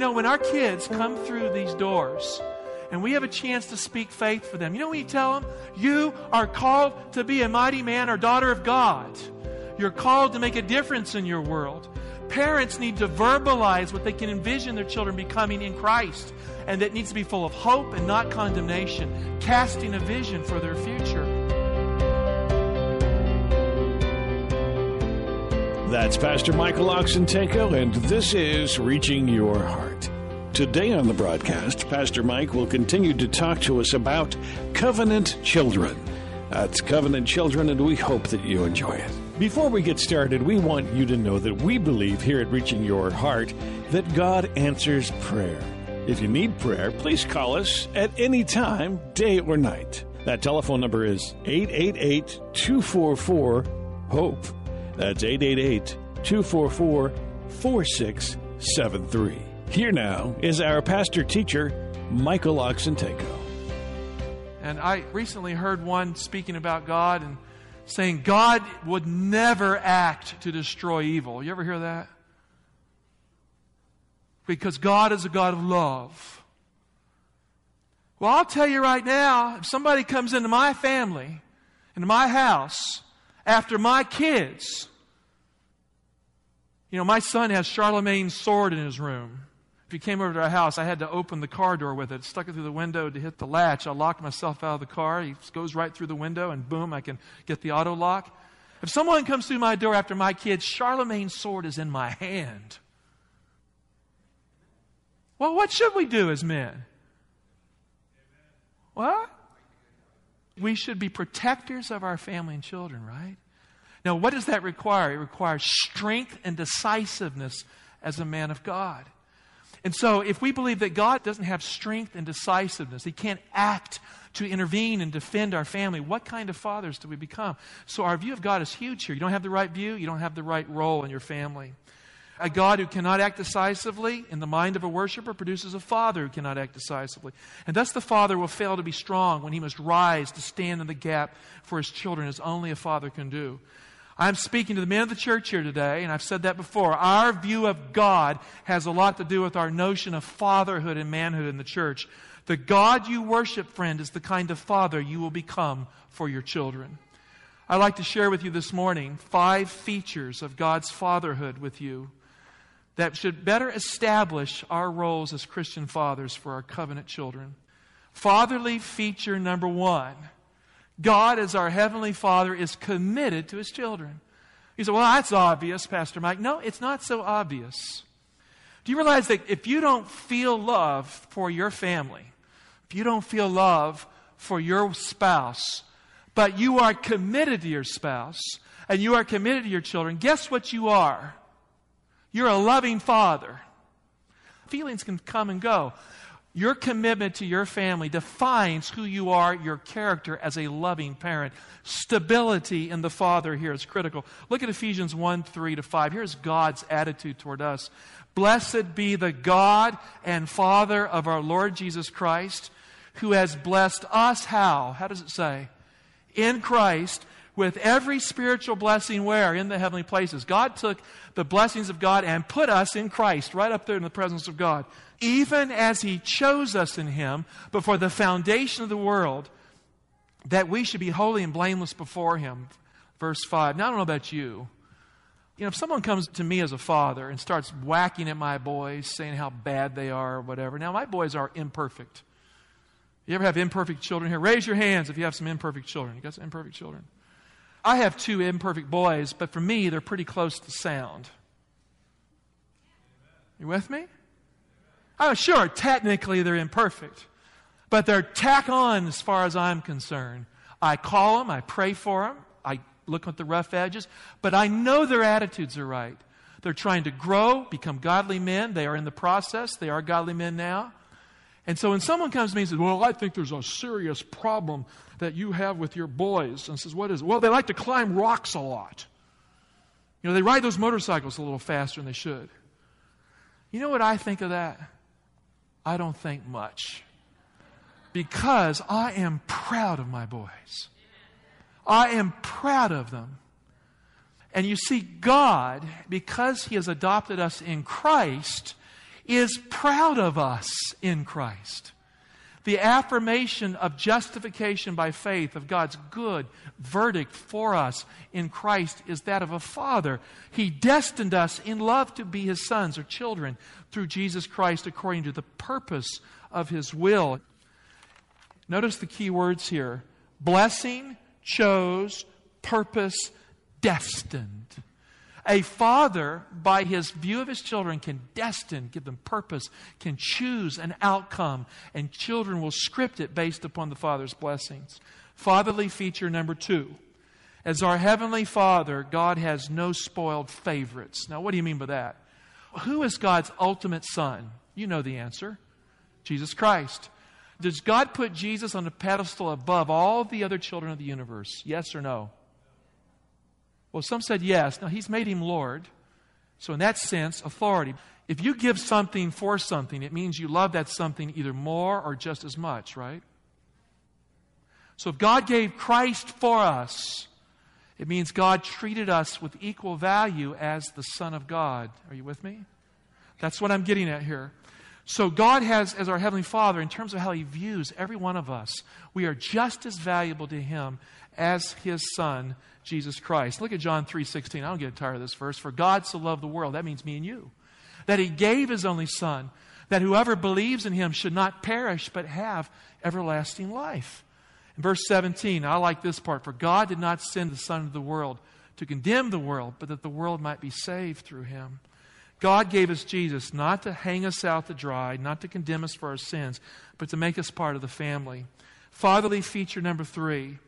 You know, when our kids come through these doors and we have a chance to speak faith for them, you know what you tell them? You are called to be a mighty man or daughter of God. You're called to make a difference in your world. Parents need to verbalize what they can envision their children becoming in Christ, and that needs to be full of hope and not condemnation, casting a vision for their future. That's Pastor Michael Oxentenko, and this is Reaching Your Heart. Today on the broadcast, Pastor Mike will continue to talk to us about covenant children. That's covenant children, and we hope that you enjoy it. Before we get started, we want you to know that we believe here at Reaching Your Heart that God answers prayer. If you need prayer, please call us at any time, day or night. That telephone number is 888 244 HOPE. That's 888 244 4673. Here now is our pastor teacher, Michael Oxentenko. And I recently heard one speaking about God and saying God would never act to destroy evil. You ever hear that? Because God is a God of love. Well, I'll tell you right now, if somebody comes into my family, into my house, after my kids, you know, my son has Charlemagne's sword in his room. If he came over to our house, I had to open the car door with it, stuck it through the window to hit the latch. I locked myself out of the car. He goes right through the window, and boom, I can get the auto lock. If someone comes through my door after my kids, Charlemagne's sword is in my hand. Well, what should we do as men? What? We should be protectors of our family and children, right? Now, what does that require? It requires strength and decisiveness as a man of God. And so, if we believe that God doesn't have strength and decisiveness, He can't act to intervene and defend our family, what kind of fathers do we become? So, our view of God is huge here. You don't have the right view, you don't have the right role in your family. A God who cannot act decisively in the mind of a worshiper produces a father who cannot act decisively. And thus the father will fail to be strong when he must rise to stand in the gap for his children as only a father can do. I'm speaking to the men of the church here today, and I've said that before. Our view of God has a lot to do with our notion of fatherhood and manhood in the church. The God you worship, friend, is the kind of father you will become for your children. I'd like to share with you this morning five features of God's fatherhood with you that should better establish our roles as Christian fathers for our covenant children. Fatherly feature number one God, as our Heavenly Father, is committed to His children. You say, well, that's obvious, Pastor Mike. No, it's not so obvious. Do you realize that if you don't feel love for your family, if you don't feel love for your spouse, but you are committed to your spouse and you are committed to your children, guess what you are? You're a loving father. Feelings can come and go. Your commitment to your family defines who you are, your character as a loving parent. Stability in the father here is critical. Look at Ephesians 1 3 to 5. Here's God's attitude toward us. Blessed be the God and Father of our Lord Jesus Christ, who has blessed us how? How does it say? In Christ with every spiritual blessing where? In the heavenly places. God took the blessings of God and put us in Christ, right up there in the presence of God even as he chose us in him before the foundation of the world, that we should be holy and blameless before him. Verse 5. Now, I don't know about you. You know, if someone comes to me as a father and starts whacking at my boys, saying how bad they are or whatever, now my boys are imperfect. You ever have imperfect children here? Raise your hands if you have some imperfect children. You got some imperfect children? I have two imperfect boys, but for me, they're pretty close to sound. You with me? Oh, sure, technically they're imperfect, but they're tack on as far as I'm concerned. I call them, I pray for them, I look at the rough edges, but I know their attitudes are right. They're trying to grow, become godly men. They are in the process. They are godly men now. And so when someone comes to me and says, Well, I think there's a serious problem that you have with your boys, and says, What is it? Well, they like to climb rocks a lot. You know, they ride those motorcycles a little faster than they should. You know what I think of that? I don't think much. Because I am proud of my boys. I am proud of them. And you see, God, because He has adopted us in Christ, is proud of us in Christ. The affirmation of justification by faith, of God's good verdict for us in Christ, is that of a father. He destined us in love to be his sons or children through Jesus Christ according to the purpose of his will. Notice the key words here blessing, chose, purpose, destined. A father, by his view of his children, can destine, give them purpose, can choose an outcome, and children will script it based upon the father's blessings. Fatherly feature number two. As our Heavenly Father, God has no spoiled favorites. Now, what do you mean by that? Who is God's ultimate Son? You know the answer Jesus Christ. Does God put Jesus on a pedestal above all the other children of the universe? Yes or no? Well, some said yes. Now, he's made him Lord. So, in that sense, authority. If you give something for something, it means you love that something either more or just as much, right? So, if God gave Christ for us, it means God treated us with equal value as the Son of God. Are you with me? That's what I'm getting at here. So, God has, as our Heavenly Father, in terms of how He views every one of us, we are just as valuable to Him as His Son, Jesus Christ. Look at John 3.16. I don't get tired of this verse. For God so loved the world, that means me and you, that He gave His only Son, that whoever believes in Him should not perish, but have everlasting life. In verse 17, I like this part. For God did not send the Son of the world to condemn the world, but that the world might be saved through him. God gave us Jesus not to hang us out to dry, not to condemn us for our sins, but to make us part of the family. Fatherly feature number three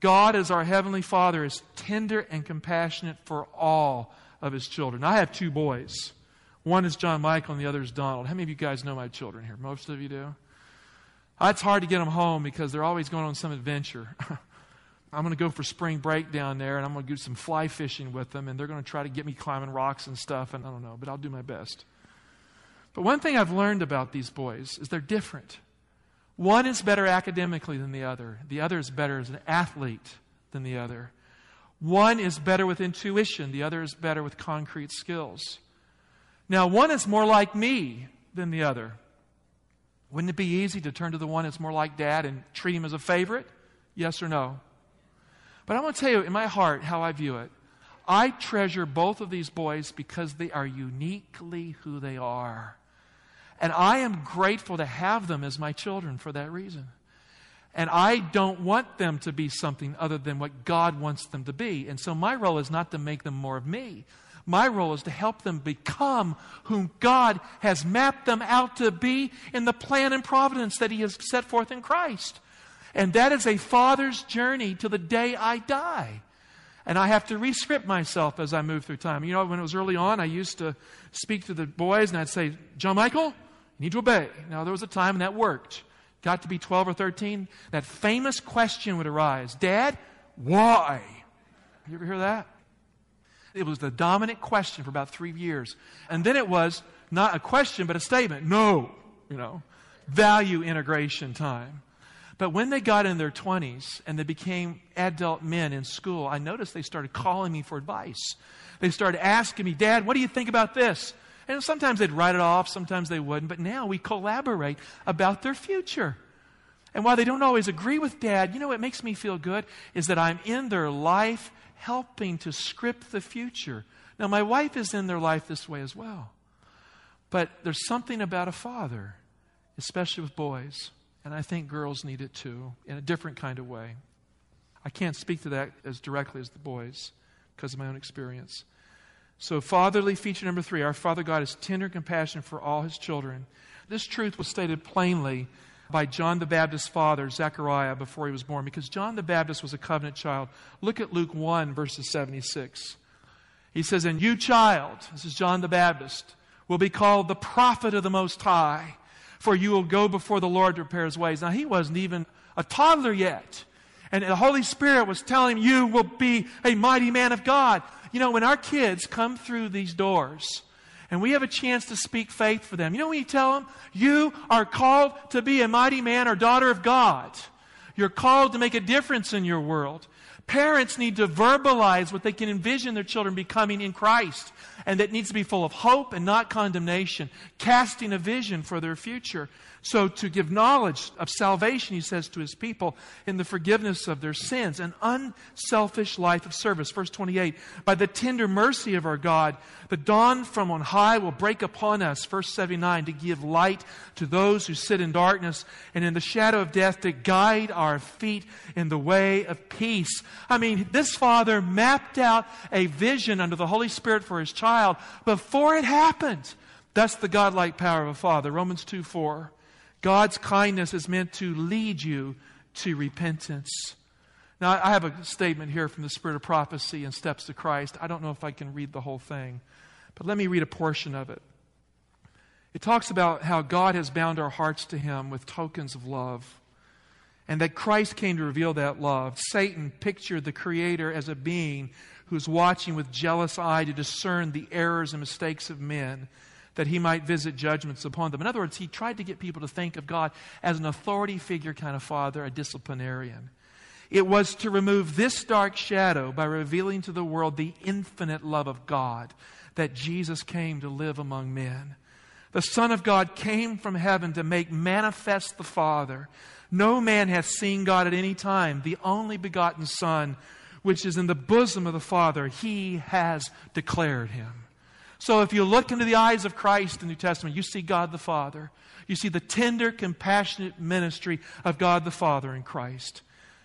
God, as our Heavenly Father, is tender and compassionate for all of His children. I have two boys. One is John Michael and the other is Donald. How many of you guys know my children here? Most of you do? It's hard to get them home because they're always going on some adventure. I'm going to go for spring break down there and I'm going to do some fly fishing with them and they're going to try to get me climbing rocks and stuff and I don't know, but I'll do my best. But one thing I've learned about these boys is they're different. One is better academically than the other. The other is better as an athlete than the other. One is better with intuition. The other is better with concrete skills. Now, one is more like me than the other. Wouldn't it be easy to turn to the one that's more like dad and treat him as a favorite? Yes or no? But I want to tell you in my heart how I view it. I treasure both of these boys because they are uniquely who they are. And I am grateful to have them as my children for that reason. And I don't want them to be something other than what God wants them to be. And so my role is not to make them more of me. My role is to help them become whom God has mapped them out to be in the plan and providence that He has set forth in Christ. And that is a father's journey to the day I die. And I have to rescript myself as I move through time. You know, when it was early on, I used to speak to the boys and I'd say, John Michael, you need to obey. Now, there was a time and that worked. Got to be 12 or 13, that famous question would arise Dad, why? You ever hear that? It was the dominant question for about three years. And then it was not a question, but a statement. No, you know, value integration time. But when they got in their 20s and they became adult men in school, I noticed they started calling me for advice. They started asking me, Dad, what do you think about this? And sometimes they'd write it off, sometimes they wouldn't. But now we collaborate about their future. And while they don't always agree with dad, you know what makes me feel good is that I'm in their life helping to script the future. Now, my wife is in their life this way as well. But there's something about a father, especially with boys, and I think girls need it too, in a different kind of way. I can't speak to that as directly as the boys because of my own experience. So, fatherly feature number three our Father God is tender compassion for all his children. This truth was stated plainly by John the Baptist's father, Zechariah, before he was born, because John the Baptist was a covenant child. Look at Luke 1, verses 76. He says, And you, child, this is John the Baptist, will be called the prophet of the Most High, for you will go before the Lord to prepare his ways. Now, he wasn't even a toddler yet. And the Holy Spirit was telling him, You will be a mighty man of God. You know, when our kids come through these doors, and we have a chance to speak faith for them. You know when you tell them, you are called to be a mighty man or daughter of God. You're called to make a difference in your world. Parents need to verbalize what they can envision their children becoming in Christ. And that needs to be full of hope and not condemnation, casting a vision for their future. So, to give knowledge of salvation, he says to his people, in the forgiveness of their sins, an unselfish life of service. Verse 28 By the tender mercy of our God, the dawn from on high will break upon us. Verse 79 To give light to those who sit in darkness and in the shadow of death, to guide our feet in the way of peace. I mean, this father mapped out a vision under the Holy Spirit for his child before it happened. That's the godlike power of a father. Romans 2 4. God's kindness is meant to lead you to repentance. Now, I have a statement here from the Spirit of Prophecy and Steps to Christ. I don't know if I can read the whole thing, but let me read a portion of it. It talks about how God has bound our hearts to Him with tokens of love, and that Christ came to reveal that love. Satan pictured the Creator as a being who's watching with jealous eye to discern the errors and mistakes of men that he might visit judgments upon them. In other words, he tried to get people to think of God as an authority figure kind of father, a disciplinarian. It was to remove this dark shadow by revealing to the world the infinite love of God that Jesus came to live among men. The Son of God came from heaven to make manifest the Father. No man hath seen God at any time. The only begotten Son, which is in the bosom of the Father, he has declared him. So if you look into the eyes of Christ in the New Testament, you see God the Father. You see the tender, compassionate ministry of God the Father in Christ.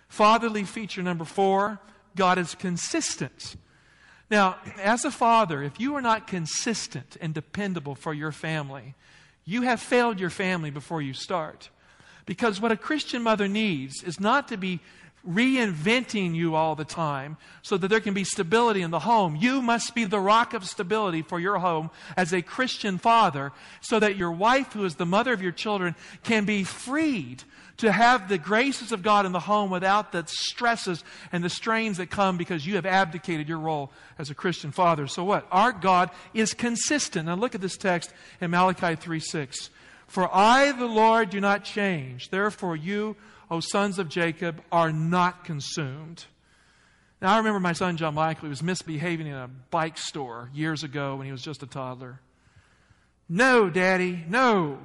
Fatherly feature number four God is consistent. Now, as a father, if you are not consistent and dependable for your family, you have failed your family before you start. Because what a Christian mother needs is not to be reinventing you all the time so that there can be stability in the home. You must be the rock of stability for your home as a Christian father so that your wife, who is the mother of your children, can be freed to have the graces of God in the home without the stresses and the strains that come because you have abdicated your role as a Christian father. So what? Our God is consistent. Now look at this text in Malachi 3 6. For I, the Lord, do not change. Therefore, you O sons of Jacob, are not consumed. Now, I remember my son John Michael, he was misbehaving in a bike store years ago when he was just a toddler. No, Daddy, no.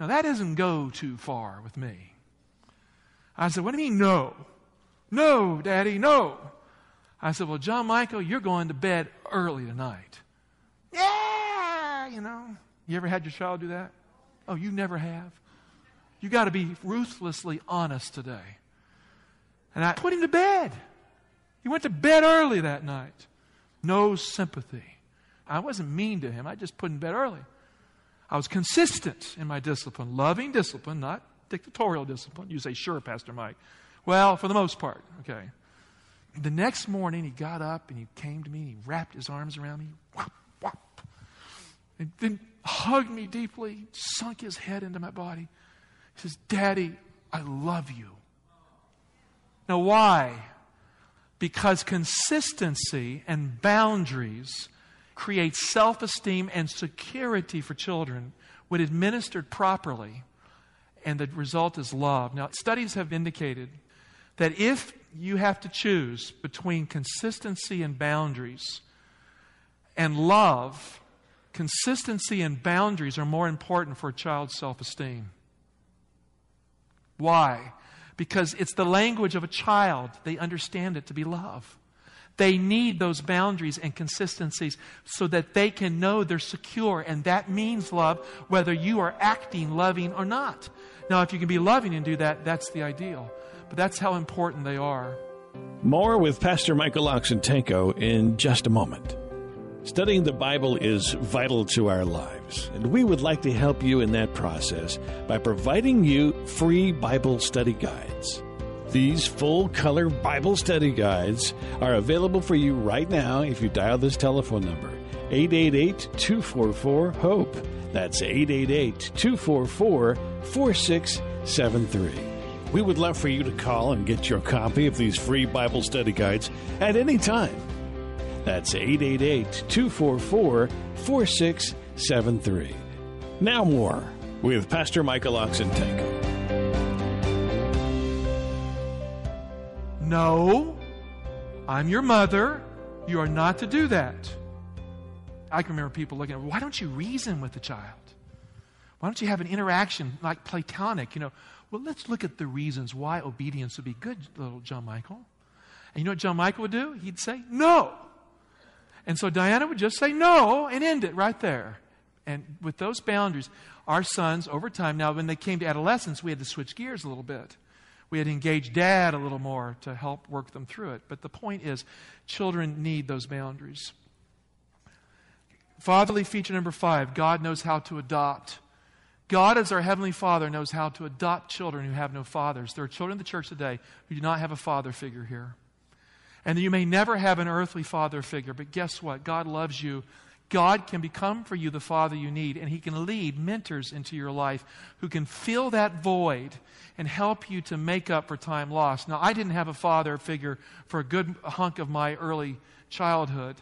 Now, that doesn't go too far with me. I said, What do you mean, no? No, Daddy, no. I said, Well, John Michael, you're going to bed early tonight. Yeah, you know. You ever had your child do that? Oh, you never have? You got to be ruthlessly honest today. And I put him to bed. He went to bed early that night. No sympathy. I wasn't mean to him. I just put him to bed early. I was consistent in my discipline, loving discipline, not dictatorial discipline. You say, sure, Pastor Mike. Well, for the most part, okay. The next morning, he got up and he came to me and he wrapped his arms around me, whop, and then hugged me deeply, sunk his head into my body. He says, Daddy, I love you. Now, why? Because consistency and boundaries create self esteem and security for children when administered properly, and the result is love. Now, studies have indicated that if you have to choose between consistency and boundaries and love, consistency and boundaries are more important for a child's self esteem. Why? Because it's the language of a child. They understand it to be love. They need those boundaries and consistencies so that they can know they're secure. And that means love, whether you are acting loving or not. Now, if you can be loving and do that, that's the ideal. But that's how important they are. More with Pastor Michael Oxentenko in just a moment. Studying the Bible is vital to our lives, and we would like to help you in that process by providing you free Bible study guides. These full color Bible study guides are available for you right now if you dial this telephone number 888 244 HOPE. That's 888 244 4673. We would love for you to call and get your copy of these free Bible study guides at any time. That's 888 244 4673. Now, more with Pastor Michael Oxentenko. No, I'm your mother. You are not to do that. I can remember people looking at, why don't you reason with the child? Why don't you have an interaction like Platonic? You know, well, let's look at the reasons why obedience would be good, little John Michael. And you know what John Michael would do? He'd say, no. And so Diana would just say no and end it right there. And with those boundaries, our sons, over time, now when they came to adolescence, we had to switch gears a little bit. We had to engage dad a little more to help work them through it. But the point is, children need those boundaries. Fatherly feature number five God knows how to adopt. God, as our Heavenly Father, knows how to adopt children who have no fathers. There are children in the church today who do not have a father figure here. And you may never have an earthly father figure, but guess what? God loves you. God can become for you the father you need, and He can lead mentors into your life who can fill that void and help you to make up for time lost. Now, I didn't have a father figure for a good hunk of my early childhood.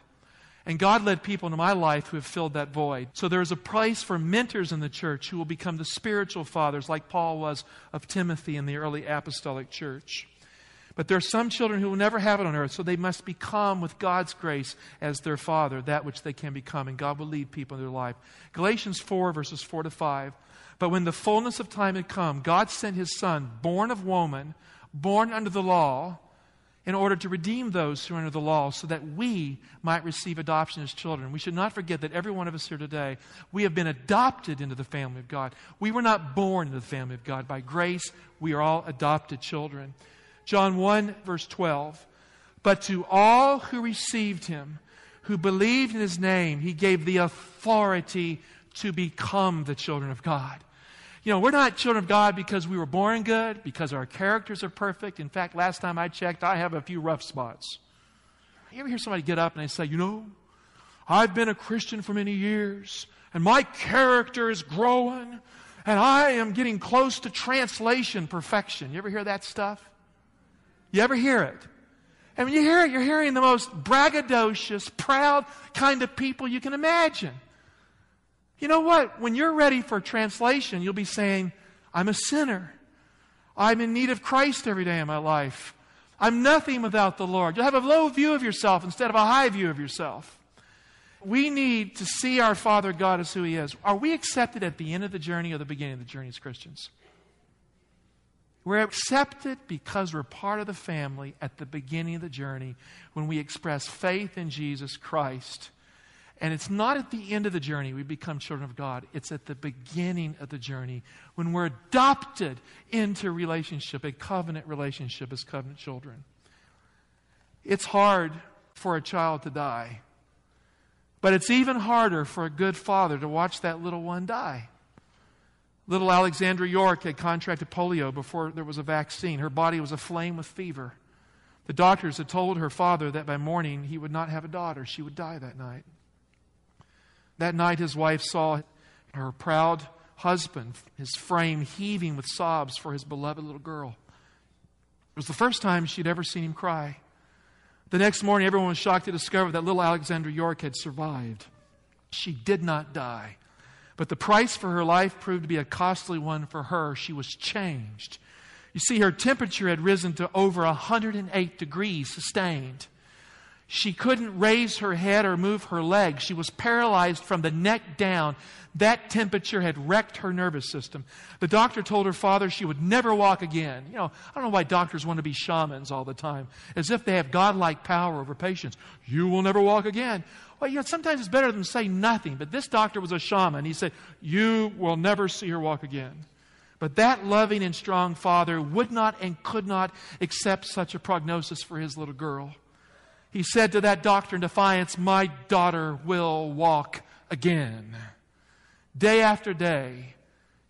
And God led people into my life who have filled that void. So there is a place for mentors in the church who will become the spiritual fathers, like Paul was of Timothy in the early apostolic church. But there are some children who will never have it on earth, so they must become, with God's grace, as their father, that which they can become, and God will lead people in their life. Galatians 4, verses 4 to 5. But when the fullness of time had come, God sent his son, born of woman, born under the law, in order to redeem those who are under the law so that we might receive adoption as children. We should not forget that every one of us here today, we have been adopted into the family of God. We were not born into the family of God. By grace, we are all adopted children. John 1, verse 12. But to all who received him, who believed in his name, he gave the authority to become the children of God. You know, we're not children of God because we were born good, because our characters are perfect. In fact, last time I checked, I have a few rough spots. You ever hear somebody get up and they say, You know, I've been a Christian for many years, and my character is growing, and I am getting close to translation perfection. You ever hear that stuff? You ever hear it? And when you hear it, you're hearing the most braggadocious, proud kind of people you can imagine. You know what? When you're ready for translation, you'll be saying, I'm a sinner. I'm in need of Christ every day in my life. I'm nothing without the Lord. You'll have a low view of yourself instead of a high view of yourself. We need to see our Father God as who He is. Are we accepted at the end of the journey or the beginning of the journey as Christians? We're accepted because we're part of the family at the beginning of the journey when we express faith in Jesus Christ and it's not at the end of the journey we become children of God. It's at the beginning of the journey when we're adopted into relationship, a covenant relationship as covenant children. It's hard for a child to die. But it's even harder for a good father to watch that little one die. Little Alexandra York had contracted polio before there was a vaccine. Her body was aflame with fever. The doctors had told her father that by morning he would not have a daughter. She would die that night. That night, his wife saw her proud husband, his frame heaving with sobs for his beloved little girl. It was the first time she'd ever seen him cry. The next morning, everyone was shocked to discover that little Alexandra York had survived. She did not die. But the price for her life proved to be a costly one for her. She was changed. You see, her temperature had risen to over 108 degrees sustained. She couldn't raise her head or move her legs. She was paralyzed from the neck down. That temperature had wrecked her nervous system. The doctor told her father she would never walk again. You know, I don't know why doctors want to be shamans all the time, as if they have godlike power over patients. You will never walk again. Well, you know, sometimes it's better than say nothing, but this doctor was a shaman. He said, You will never see her walk again. But that loving and strong father would not and could not accept such a prognosis for his little girl he said to that doctor in defiance, My daughter will walk again. Day after day,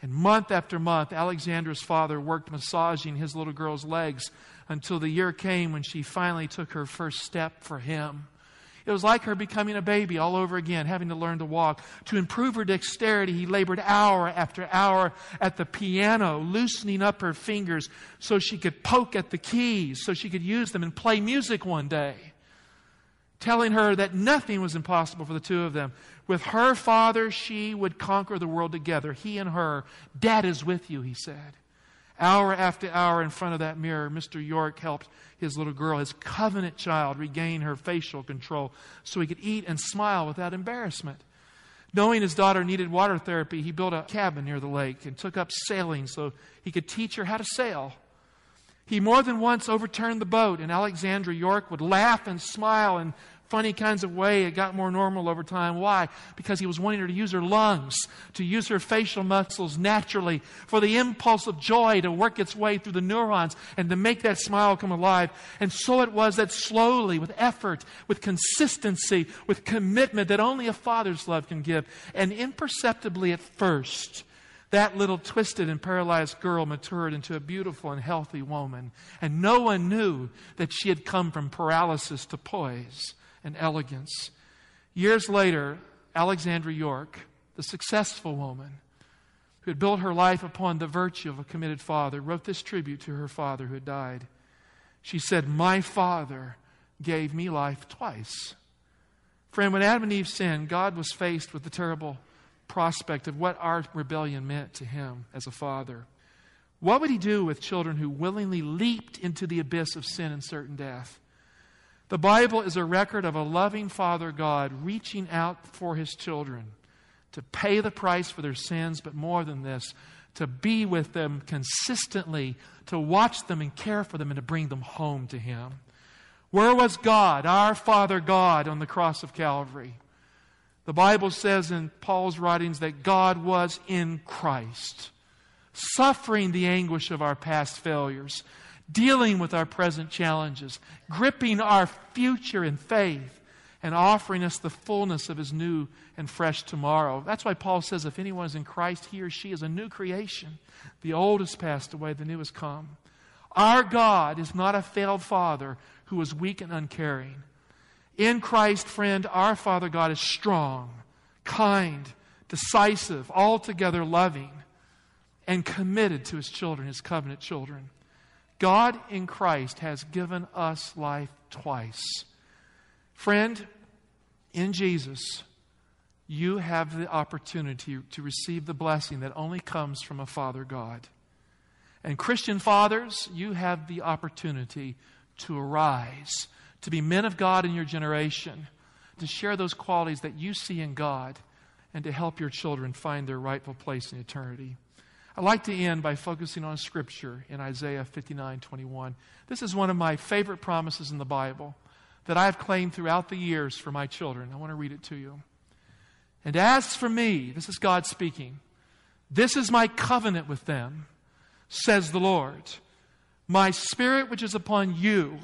and month after month, Alexandra's father worked massaging his little girl's legs until the year came when she finally took her first step for him. It was like her becoming a baby all over again, having to learn to walk. To improve her dexterity, he labored hour after hour at the piano, loosening up her fingers so she could poke at the keys, so she could use them and play music one day. Telling her that nothing was impossible for the two of them. With her father, she would conquer the world together. He and her. Dad is with you, he said. Hour after hour in front of that mirror, Mr. York helped his little girl, his covenant child, regain her facial control so he could eat and smile without embarrassment. Knowing his daughter needed water therapy, he built a cabin near the lake and took up sailing so he could teach her how to sail. He more than once overturned the boat, and Alexandra York would laugh and smile and funny kinds of way. It got more normal over time. Why? Because he was wanting her to use her lungs, to use her facial muscles naturally, for the impulse of joy to work its way through the neurons and to make that smile come alive. And so it was that slowly, with effort, with consistency, with commitment that only a father's love can give, and imperceptibly at first, that little twisted and paralyzed girl matured into a beautiful and healthy woman. And no one knew that she had come from paralysis to poise and elegance. Years later, Alexandra York, the successful woman who had built her life upon the virtue of a committed father, wrote this tribute to her father who had died. She said, My father gave me life twice. Friend, when Adam and Eve sinned, God was faced with the terrible prospect of what our rebellion meant to him as a father. What would he do with children who willingly leaped into the abyss of sin and certain death? The Bible is a record of a loving Father God reaching out for his children to pay the price for their sins, but more than this, to be with them consistently, to watch them and care for them, and to bring them home to him. Where was God, our Father God, on the cross of Calvary? The Bible says in Paul's writings that God was in Christ, suffering the anguish of our past failures dealing with our present challenges, gripping our future in faith, and offering us the fullness of his new and fresh tomorrow. That's why Paul says if anyone is in Christ, he or she is a new creation. The old has passed away, the new has come. Our God is not a failed father who is weak and uncaring. In Christ, friend, our Father God is strong, kind, decisive, altogether loving, and committed to his children, his covenant children. God in Christ has given us life twice. Friend, in Jesus, you have the opportunity to receive the blessing that only comes from a Father God. And Christian fathers, you have the opportunity to arise, to be men of God in your generation, to share those qualities that you see in God, and to help your children find their rightful place in eternity. I'd like to end by focusing on scripture in Isaiah 59 21. This is one of my favorite promises in the Bible that I have claimed throughout the years for my children. I want to read it to you. And as for me, this is God speaking, this is my covenant with them, says the Lord. My spirit which is upon you,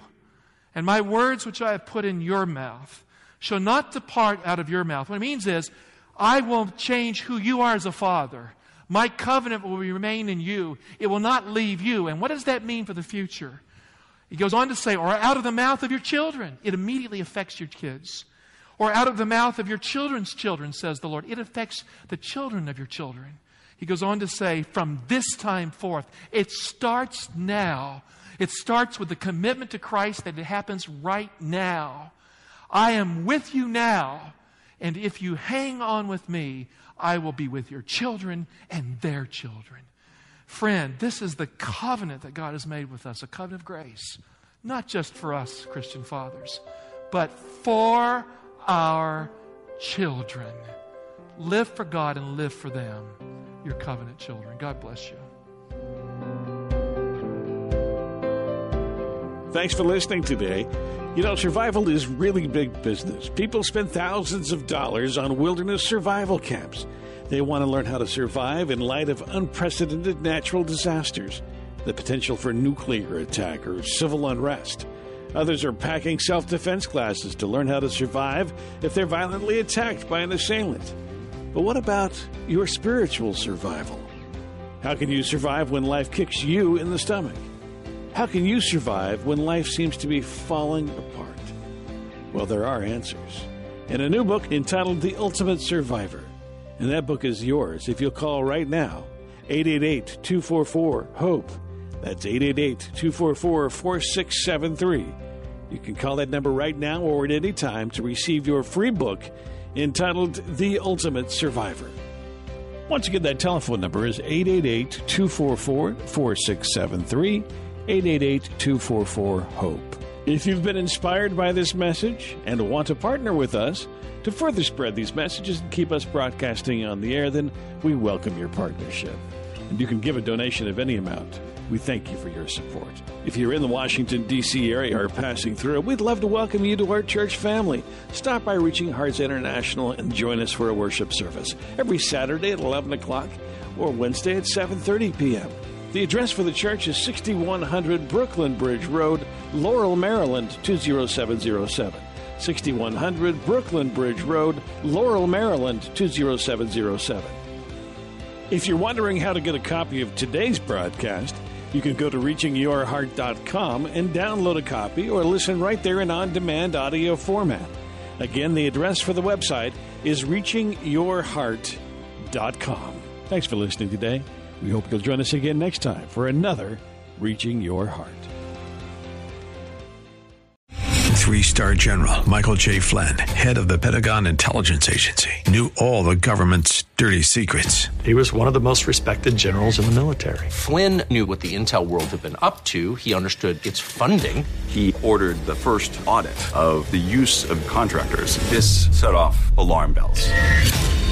and my words which I have put in your mouth, shall not depart out of your mouth. What it means is, I will change who you are as a father. My covenant will remain in you. It will not leave you. And what does that mean for the future? He goes on to say, or out of the mouth of your children. It immediately affects your kids. Or out of the mouth of your children's children, says the Lord. It affects the children of your children. He goes on to say, from this time forth, it starts now. It starts with the commitment to Christ that it happens right now. I am with you now. And if you hang on with me, I will be with your children and their children. Friend, this is the covenant that God has made with us, a covenant of grace, not just for us, Christian fathers, but for our children. Live for God and live for them, your covenant children. God bless you. Thanks for listening today. You know, survival is really big business. People spend thousands of dollars on wilderness survival camps. They want to learn how to survive in light of unprecedented natural disasters, the potential for nuclear attack or civil unrest. Others are packing self defense classes to learn how to survive if they're violently attacked by an assailant. But what about your spiritual survival? How can you survive when life kicks you in the stomach? How can you survive when life seems to be falling apart? Well, there are answers. In a new book entitled The Ultimate Survivor. And that book is yours if you'll call right now 888 244 HOPE. That's 888 244 4673. You can call that number right now or at any time to receive your free book entitled The Ultimate Survivor. Once again, that telephone number is 888 244 4673. 888 244 HOPE. If you've been inspired by this message and want to partner with us to further spread these messages and keep us broadcasting on the air, then we welcome your partnership. And you can give a donation of any amount. We thank you for your support. If you're in the Washington, D.C. area or passing through, we'd love to welcome you to our church family. Stop by Reaching Hearts International and join us for a worship service every Saturday at 11 o'clock or Wednesday at 7.30 p.m. The address for the church is 6100 Brooklyn Bridge Road, Laurel, Maryland 20707. 6100 Brooklyn Bridge Road, Laurel, Maryland 20707. If you're wondering how to get a copy of today's broadcast, you can go to reachingyourheart.com and download a copy or listen right there in on demand audio format. Again, the address for the website is reachingyourheart.com. Thanks for listening today. We hope you'll join us again next time for another Reaching Your Heart. Three star general Michael J. Flynn, head of the Pentagon Intelligence Agency, knew all the government's dirty secrets. He was one of the most respected generals in the military. Flynn knew what the intel world had been up to. He understood its funding. He ordered the first audit of the use of contractors. This set off alarm bells.